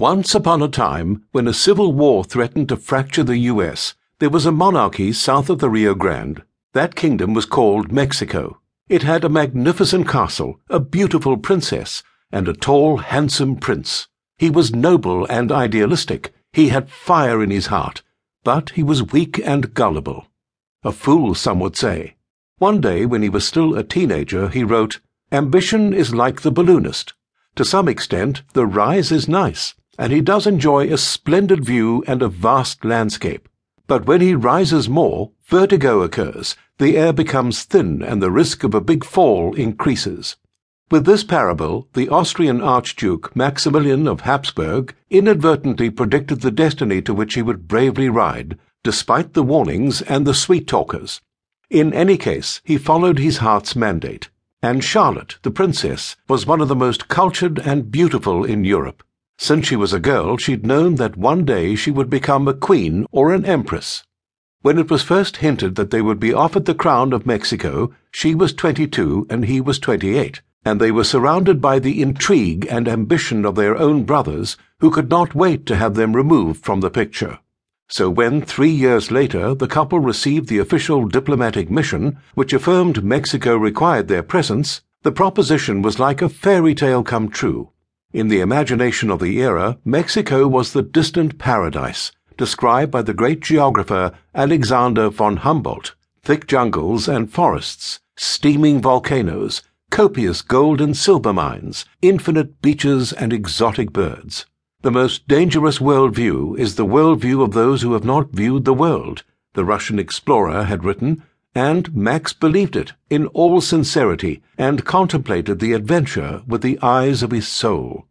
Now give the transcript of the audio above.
Once upon a time, when a civil war threatened to fracture the U.S., there was a monarchy south of the Rio Grande. That kingdom was called Mexico. It had a magnificent castle, a beautiful princess, and a tall, handsome prince. He was noble and idealistic. He had fire in his heart, but he was weak and gullible. A fool, some would say. One day, when he was still a teenager, he wrote, Ambition is like the balloonist. To some extent, the rise is nice and he does enjoy a splendid view and a vast landscape. But when he rises more, vertigo occurs, the air becomes thin, and the risk of a big fall increases. With this parable, the Austrian Archduke Maximilian of Habsburg inadvertently predicted the destiny to which he would bravely ride, despite the warnings and the sweet talkers. In any case, he followed his heart's mandate, and Charlotte, the princess, was one of the most cultured and beautiful in Europe. Since she was a girl, she'd known that one day she would become a queen or an empress. When it was first hinted that they would be offered the crown of Mexico, she was 22 and he was 28, and they were surrounded by the intrigue and ambition of their own brothers, who could not wait to have them removed from the picture. So when, three years later, the couple received the official diplomatic mission, which affirmed Mexico required their presence, the proposition was like a fairy tale come true. In the imagination of the era, Mexico was the distant paradise, described by the great geographer Alexander von Humboldt thick jungles and forests, steaming volcanoes, copious gold and silver mines, infinite beaches, and exotic birds. The most dangerous worldview is the worldview of those who have not viewed the world, the Prussian explorer had written and Max believed it in all sincerity and contemplated the adventure with the eyes of his soul.